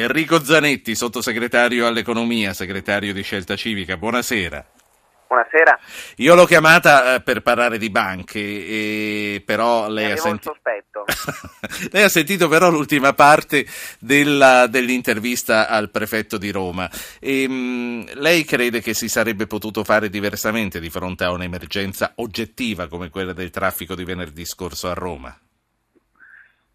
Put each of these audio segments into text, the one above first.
Enrico Zanetti, sottosegretario all'economia, segretario di Scelta Civica, buonasera. Buonasera. Io l'ho chiamata eh, per parlare di banche, però lei ha, senti... lei ha, sentito però l'ultima parte della, dell'intervista al prefetto di Roma. E, mh, mm, lei crede che si sarebbe potuto fare diversamente di fronte a un'emergenza oggettiva come quella del traffico di venerdì scorso a Roma?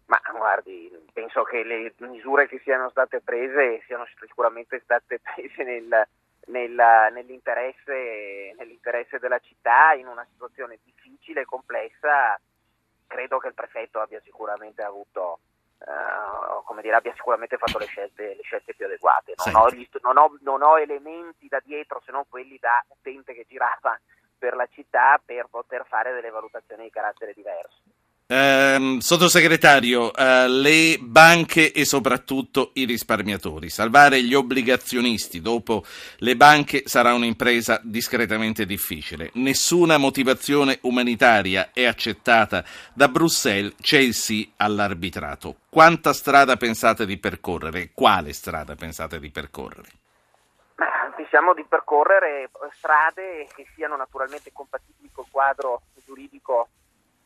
Ma guardi, penso che le misure che siano state prese siano sicuramente state prese nel nella, nell'interesse, nell'interesse, della città in una situazione difficile e complessa, credo che il prefetto abbia sicuramente avuto Uh, come dire, abbia sicuramente fatto le scelte, le scelte più adeguate. Non ho, non, ho, non ho, elementi da dietro se non quelli da utente che girava per la città per poter fare delle valutazioni di carattere diverso. Eh, sottosegretario, eh, le banche e soprattutto i risparmiatori. Salvare gli obbligazionisti dopo le banche sarà un'impresa discretamente difficile. Nessuna motivazione umanitaria è accettata da Bruxelles, c'è il sì all'arbitrato. Quanta strada pensate di percorrere? Quale strada pensate di percorrere? Pensiamo di percorrere strade che siano naturalmente compatibili col quadro giuridico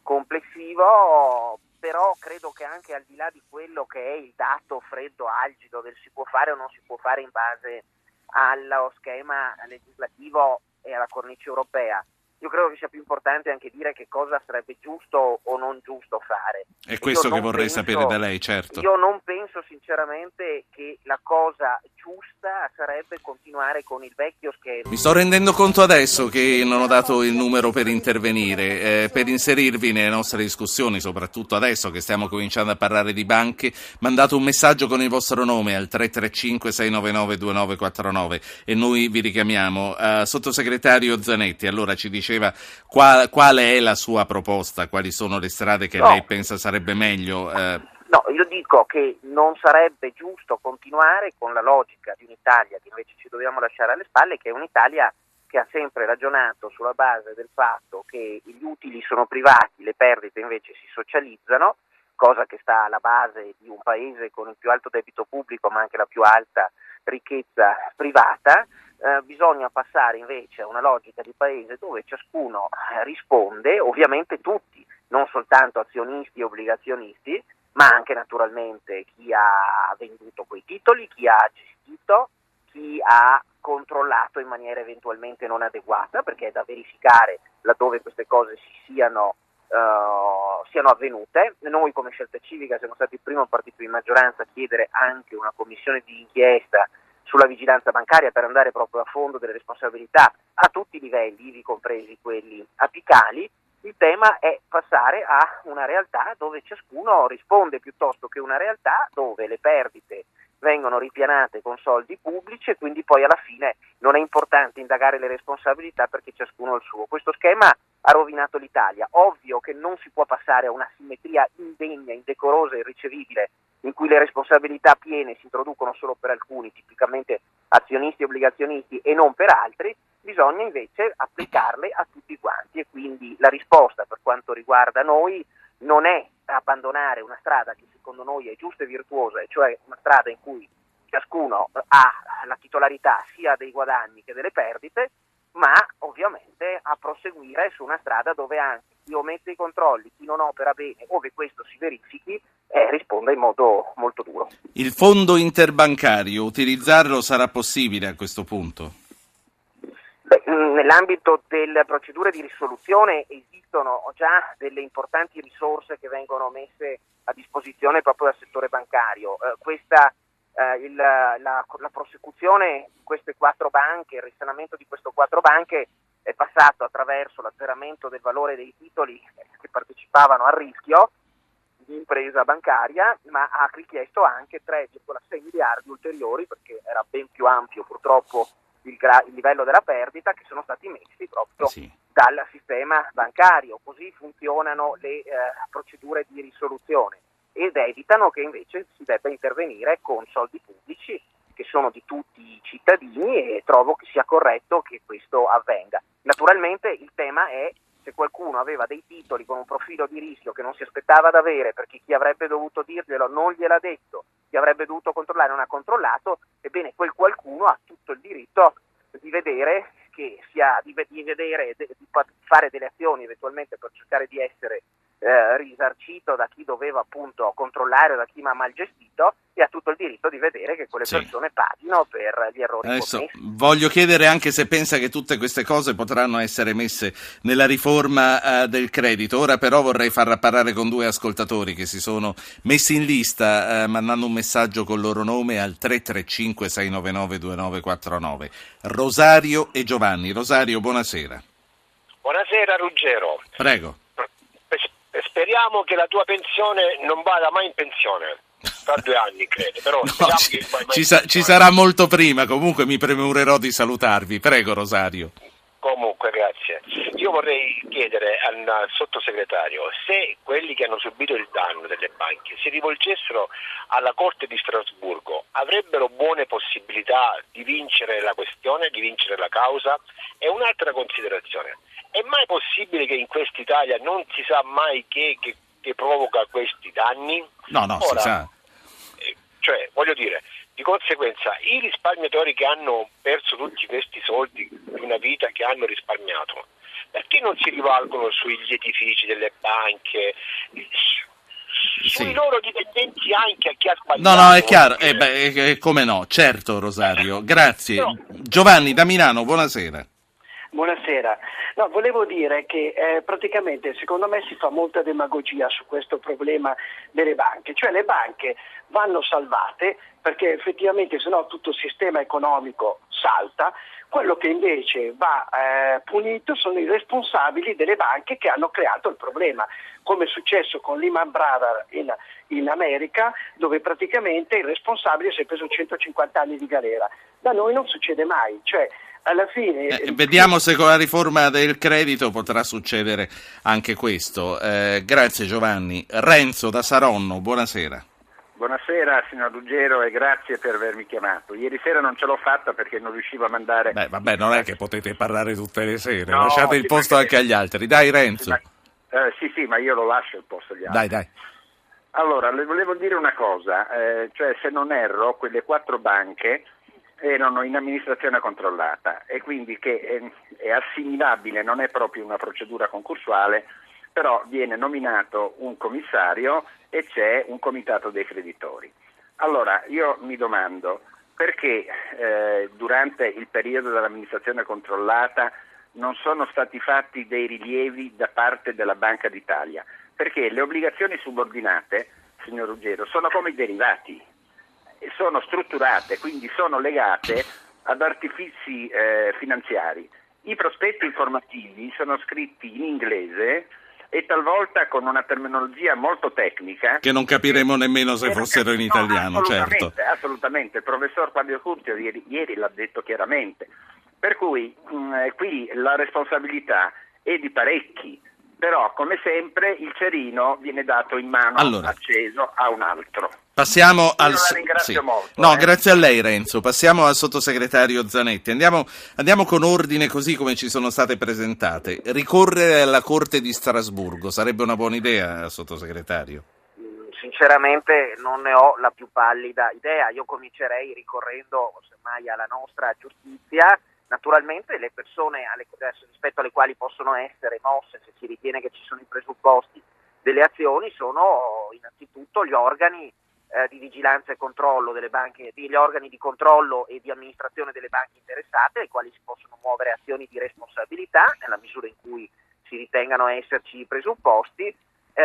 complessivo, però credo che anche al di là di quello che è il dato freddo, algido del si può fare o non si può fare in base allo schema legislativo e alla cornice europea, io credo che sia più importante anche dire che cosa sarebbe giusto o non giusto fare. È questo che vorrei penso, sapere da lei, certo. Io non penso sinceramente che la cosa giusta sarebbe continuare con il vecchio schema. Mi sto rendendo conto adesso che non ho dato il numero per intervenire, eh, per inserirvi nelle nostre discussioni, soprattutto adesso che stiamo cominciando a parlare di banche, mandate un messaggio con il vostro nome al 335 699 2949 e noi vi richiamiamo. Uh, sottosegretario Zanetti, allora ci dice diceva qual, quale è la sua proposta, quali sono le strade che no. lei pensa sarebbe meglio. Eh. No, io dico che non sarebbe giusto continuare con la logica di un'Italia che invece ci dobbiamo lasciare alle spalle, che è un'Italia che ha sempre ragionato sulla base del fatto che gli utili sono privati, le perdite invece si socializzano, cosa che sta alla base di un paese con il più alto debito pubblico ma anche la più alta ricchezza privata. Eh, bisogna passare invece a una logica di paese dove ciascuno eh, risponde, ovviamente tutti, non soltanto azionisti e obbligazionisti, ma anche naturalmente chi ha venduto quei titoli, chi ha gestito, chi ha controllato in maniera eventualmente non adeguata, perché è da verificare laddove queste cose si siano, uh, siano avvenute. Noi come scelta civica siamo stati il primo partito di maggioranza a chiedere anche una commissione di inchiesta sulla vigilanza bancaria per andare proprio a fondo delle responsabilità a tutti i livelli, ivi compresi quelli apicali, il tema è passare a una realtà dove ciascuno risponde piuttosto che una realtà dove le perdite vengono ripianate con soldi pubblici e quindi poi alla fine non è importante indagare le responsabilità perché ciascuno ha il suo. Questo schema ha rovinato l'Italia. Ovvio che non si può passare a una simmetria indegna, indecorosa e irricevibile in cui le responsabilità piene si introducono solo per alcuni, tipicamente azionisti e obbligazionisti, e non per altri, bisogna invece applicarle a tutti quanti e quindi la risposta per quanto riguarda noi non è abbandonare una strada che secondo noi è giusta e virtuosa, cioè una strada in cui ciascuno ha la titolarità sia dei guadagni che delle perdite, ma ovviamente a proseguire su una strada dove anche chi omette i controlli, chi non opera bene, ove questo si verifichi, eh, risponda in modo molto duro. Il fondo interbancario, utilizzarlo sarà possibile a questo punto? Beh, nell'ambito delle procedure di risoluzione esistono già delle importanti risorse che vengono messe a disposizione proprio dal settore bancario. Eh, questa eh, il, la, la, prosecuzione di queste quattro banche, il risanamento di queste quattro banche è passato attraverso l'azzeramento del valore dei titoli che partecipavano al rischio di impresa bancaria, ma ha richiesto anche 3,6 miliardi ulteriori, perché era ben più ampio purtroppo il, gra- il livello della perdita, che sono stati messi proprio sì. dal sistema bancario. Così funzionano le eh, procedure di risoluzione ed evitano che invece si debba intervenire con soldi pubblici che sono di tutti i cittadini e trovo che sia corretto che questo avvenga. Naturalmente il tema è se qualcuno aveva dei titoli con un profilo di rischio che non si aspettava di avere perché chi avrebbe dovuto dirglielo non gliel'ha detto chi avrebbe dovuto controllare non ha controllato, ebbene quel qualcuno ha tutto il diritto di vedere che sia di vedere di fare delle azioni eventualmente per cercare di essere eh, risarcito da chi doveva appunto controllare o da chi mi ha mal gestito e ha tutto il diritto di vedere che quelle sì. persone paghino per gli errori Adesso commessi. Voglio chiedere anche se pensa che tutte queste cose potranno essere messe nella riforma eh, del credito. Ora però vorrei far parlare con due ascoltatori che si sono messi in lista eh, mandando un messaggio con il loro nome al 335 699 2949. Rosario e Giovanni. Rosario, buonasera. Buonasera Ruggero. Prego. Speriamo che la tua pensione non vada mai in pensione. Tra due anni, credo. Però no, ci, ci, sa- ci sarà molto prima. Comunque mi premurerò di salutarvi. Prego, Rosario. Comunque, grazie. Io vorrei chiedere al, al, sottosegretario se quelli che hanno subito il danno delle banche si rivolgessero alla Corte di Strasburgo, avrebbero buone possibilità di vincere la questione, di vincere la causa? E un'altra considerazione. È mai possibile che in quest'Italia non si sa mai che, che, che provoca questi danni? No, no, Ora, si sa. Eh, cioè, voglio dire, di conseguenza i risparmiatori che hanno perso tutti questi soldi di una vita che hanno risparmiato, perché non si rivalgono sugli edifici delle banche, sui sì. loro dipendenti anche a chi ha sbagliato. No, no, è chiaro, eh, beh, eh, come no, certo Rosario, grazie. No. Giovanni da Milano, buonasera. Buonasera. No, volevo dire che eh, praticamente secondo me si fa molta demagogia su questo problema delle banche, cioè le banche vanno salvate perché effettivamente se no tutto il sistema economico salta, quello che invece va eh, punito sono i responsabili delle banche che hanno creato il problema, come è successo con Lehman Brothers in, in America, dove praticamente il responsabile si è preso 150 anni di galera. Da noi non succede mai, cioè alla fine... Eh, vediamo se con la riforma del credito potrà succedere anche questo. Eh, grazie Giovanni. Renzo da Saronno, buonasera. Buonasera signor Ruggero e grazie per avermi chiamato. Ieri sera non ce l'ho fatta perché non riuscivo a mandare... Beh, vabbè, non è che potete parlare tutte le sere, no, lasciate il posto anche agli altri. Dai Renzo. Ma... eh, sì, sì, ma io lo lascio il posto agli altri. Dai, dai. Allora, le volevo dire una cosa, eh, cioè se non erro, quelle quattro banche erano in amministrazione controllata e quindi che è, è assimilabile, non è proprio una procedura concorsuale, però viene nominato un commissario e c'è un comitato dei creditori. Allora io mi domando perché eh, durante il periodo dell'amministrazione controllata non sono stati fatti dei rilievi da parte della Banca d'Italia? Perché le obbligazioni subordinate, signor Ruggero, sono come i derivati sono strutturate, quindi sono legate ad artifici eh, finanziari. I prospetti informativi sono scritti in inglese e talvolta con una terminologia molto tecnica. Che non capiremo nemmeno se fossero in italiano, no, assolutamente, certo. Assolutamente, il professor Fabio Curzio ieri, ieri l'ha detto chiaramente. Per cui mh, mm, qui la responsabilità è di parecchi, però come sempre il cerino viene dato in mano allora. acceso a un altro. Passiamo al. Sì. Molto, no, eh. grazie a lei Renzo. Passiamo al sottosegretario Zanetti. Andiamo, andiamo, con ordine così come ci sono state presentate. Ricorrere alla Corte di Strasburgo sarebbe una buona idea, sottosegretario? Sinceramente non ne ho la più pallida idea. Io comincerei ricorrendo semmai alla nostra giustizia. Naturalmente le persone alle, rispetto alle quali possono essere mosse, se si ritiene che ci sono i presupposti delle azioni, sono innanzitutto gli organi eh, di vigilanza e controllo delle banche, degli organi di controllo e di amministrazione delle banche interessate, ai quali si possono muovere azioni di responsabilità nella misura in cui si ritengano esserci i presupposti eh,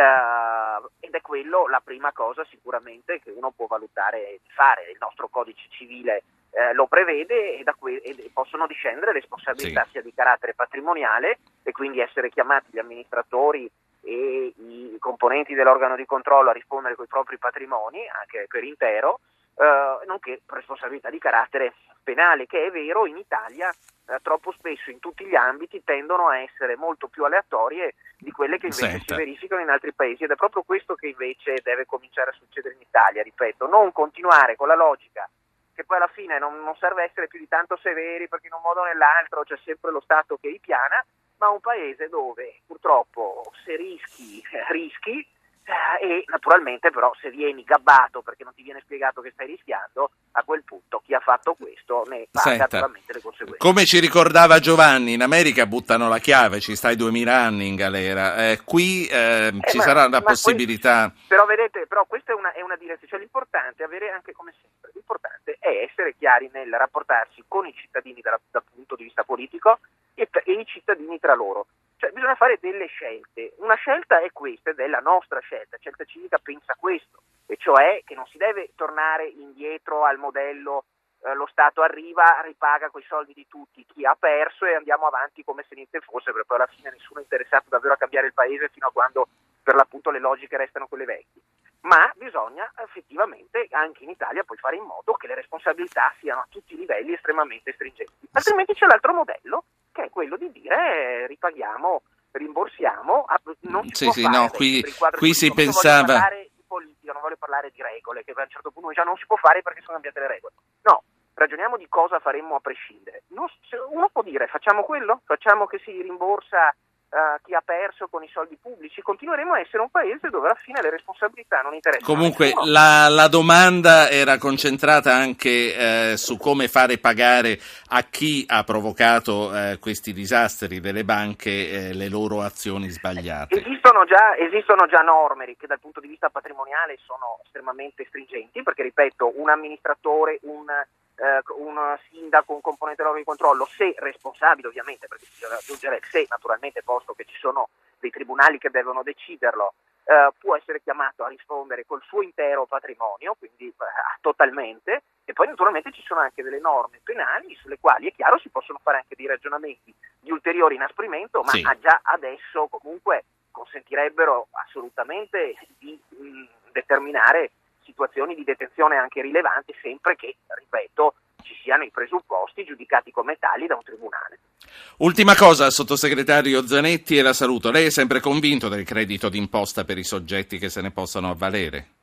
ed è quello la prima cosa sicuramente che uno può valutare di fare. Il nostro codice civile eh, lo prevede e, da que- e possono discendere responsabilità sì. sia di carattere patrimoniale e quindi essere chiamati gli amministratori e i componenti dell'organo di controllo a rispondere con i propri patrimoni, anche per intero, eh, nonché responsabilità di carattere penale, che è vero in Italia eh, troppo spesso in tutti gli ambiti tendono a essere molto più aleatorie di quelle che invece Senta. si verificano in altri paesi ed è proprio questo che invece deve cominciare a succedere in Italia, ripeto, non continuare con la logica che poi alla fine non, non serve essere più di tanto severi perché in un modo o nell'altro c'è sempre lo Stato che ripiana, ma un paese dove purtroppo se rischi, rischi, e naturalmente però se vieni gabbato perché non ti viene spiegato che stai rischiando, a quel punto chi ha fatto questo ne paga naturalmente le conseguenze. Come ci ricordava Giovanni, in America buttano la chiave, ci stai 2000 anni in galera, eh, qui eh, Eh, ci ma- sarà la possibilità... que- però vedete, però questa è una, è una direzione, cioè l'importante è avere anche come sempre, l'importante è essere chiari nel rapportarsi con i cittadini dalla- dal punto di vista politico e, e i cittadini tra loro. Cioè bisogna fare delle scelte. Una scelta è questa, ed è la nostra scelta. Scelta civica pensa questo, e cioè che non si deve tornare indietro al modello eh, lo Stato arriva, ripaga coi soldi di tutti chi ha perso e andiamo avanti come se niente fosse, perché poi alla fine nessuno è interessato davvero a cambiare il paese fino a quando per l'appunto le logiche restano quelle vecchie. Ma bisogna effettivamente anche in Italia poi fare in modo che le responsabilità siano a tutti i livelli estremamente stringenti. Altrimenti c'è l'altro modello che è quello di dire eh, ripaghiamo, rimborsiamo, ah, non si Sì, può sì, fare no, qui- qui si pensava- parlare di politica, non voglio parlare di regole, che a un certo punto già non si può fare perché sono cambiate le regole. No, ragioniamo di cosa faremmo a prescindere. Uno può dire facciamo quello, facciamo che si rimborsa eh, chi ha perso con i soldi pubblici, continueremo a essere un paese dove alla fine le responsabilità non interessano. Comunque la, la domanda era concentrata anche eh, su come fare pagare a chi ha provocato eh, questi disastri delle banche eh, le loro azioni sbagliate. Esistono già, esistono già norme che dal punto di vista patrimoniale sono estremamente stringenti, perché ripeto, un amministratore, un, eh, un sindaco, un componente dell'organo di controllo, se responsabile ovviamente, perché bisogna aggiungere se naturalmente, posto che ci sono dei tribunali che devono deciderlo, eh, può essere chiamato a rispondere col suo intero patrimonio, quindi eh, totalmente, e poi naturalmente ci sono anche delle norme penali sulle quali è chiaro si possono fare anche dei ragionamenti di ulteriore inasprimento, ma Sì. già adesso comunque consentirebbero assolutamente di mh, determinare situazioni di detenzione anche rilevanti, sempre che, ripeto, ci siano i presupposti giudicati come tali da un tribunale. Ultima cosa, sottosegretario Zanetti, e la saluto. Lei è sempre convinto del credito d'imposta per i soggetti che se ne possano avvalere?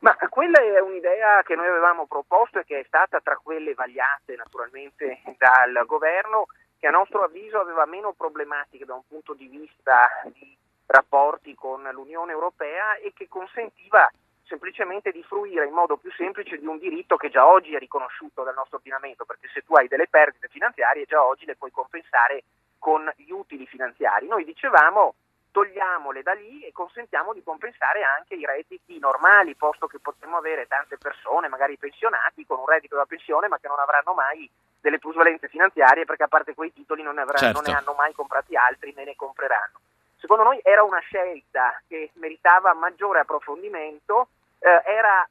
Ma quella è un'idea che noi avevamo proposto e che è stata tra quelle vagliate naturalmente dal governo, che a nostro avviso aveva meno problematiche da un punto di vista di rapporti con l'Unione Europea e che consentiva semplicemente di fruire in modo più semplice di un diritto che già oggi è riconosciuto dal nostro ordinamento, perché se tu hai delle perdite finanziarie già oggi le puoi compensare con gli utili finanziari. Noi dicevamo togliamole da lì e consentiamo di compensare anche i redditi normali, posto che potremmo avere tante persone, magari pensionati, con un reddito da pensione, ma che non avranno mai delle plusvalenze finanziarie perché a parte quei titoli non ne, avranno, Certo. non ne hanno mai comprati altri né ne compreranno. Secondo noi era una scelta che meritava maggiore approfondimento, eh, era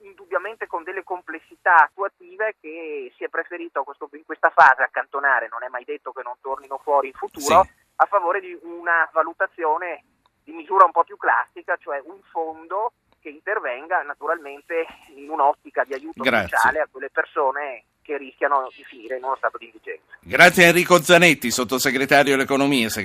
indubbiamente con delle complessità attuative che si è preferito questo- in questa fase accantonare, non è mai detto che non tornino fuori in futuro, Sì. a favore di una valutazione di misura un po' più classica, cioè un fondo che intervenga naturalmente in un'ottica di aiuto Grazie. sociale a quelle persone che rischiano di finire in uno stato di indigenza. Grazie Enrico Zanetti, sottosegretario all'economia.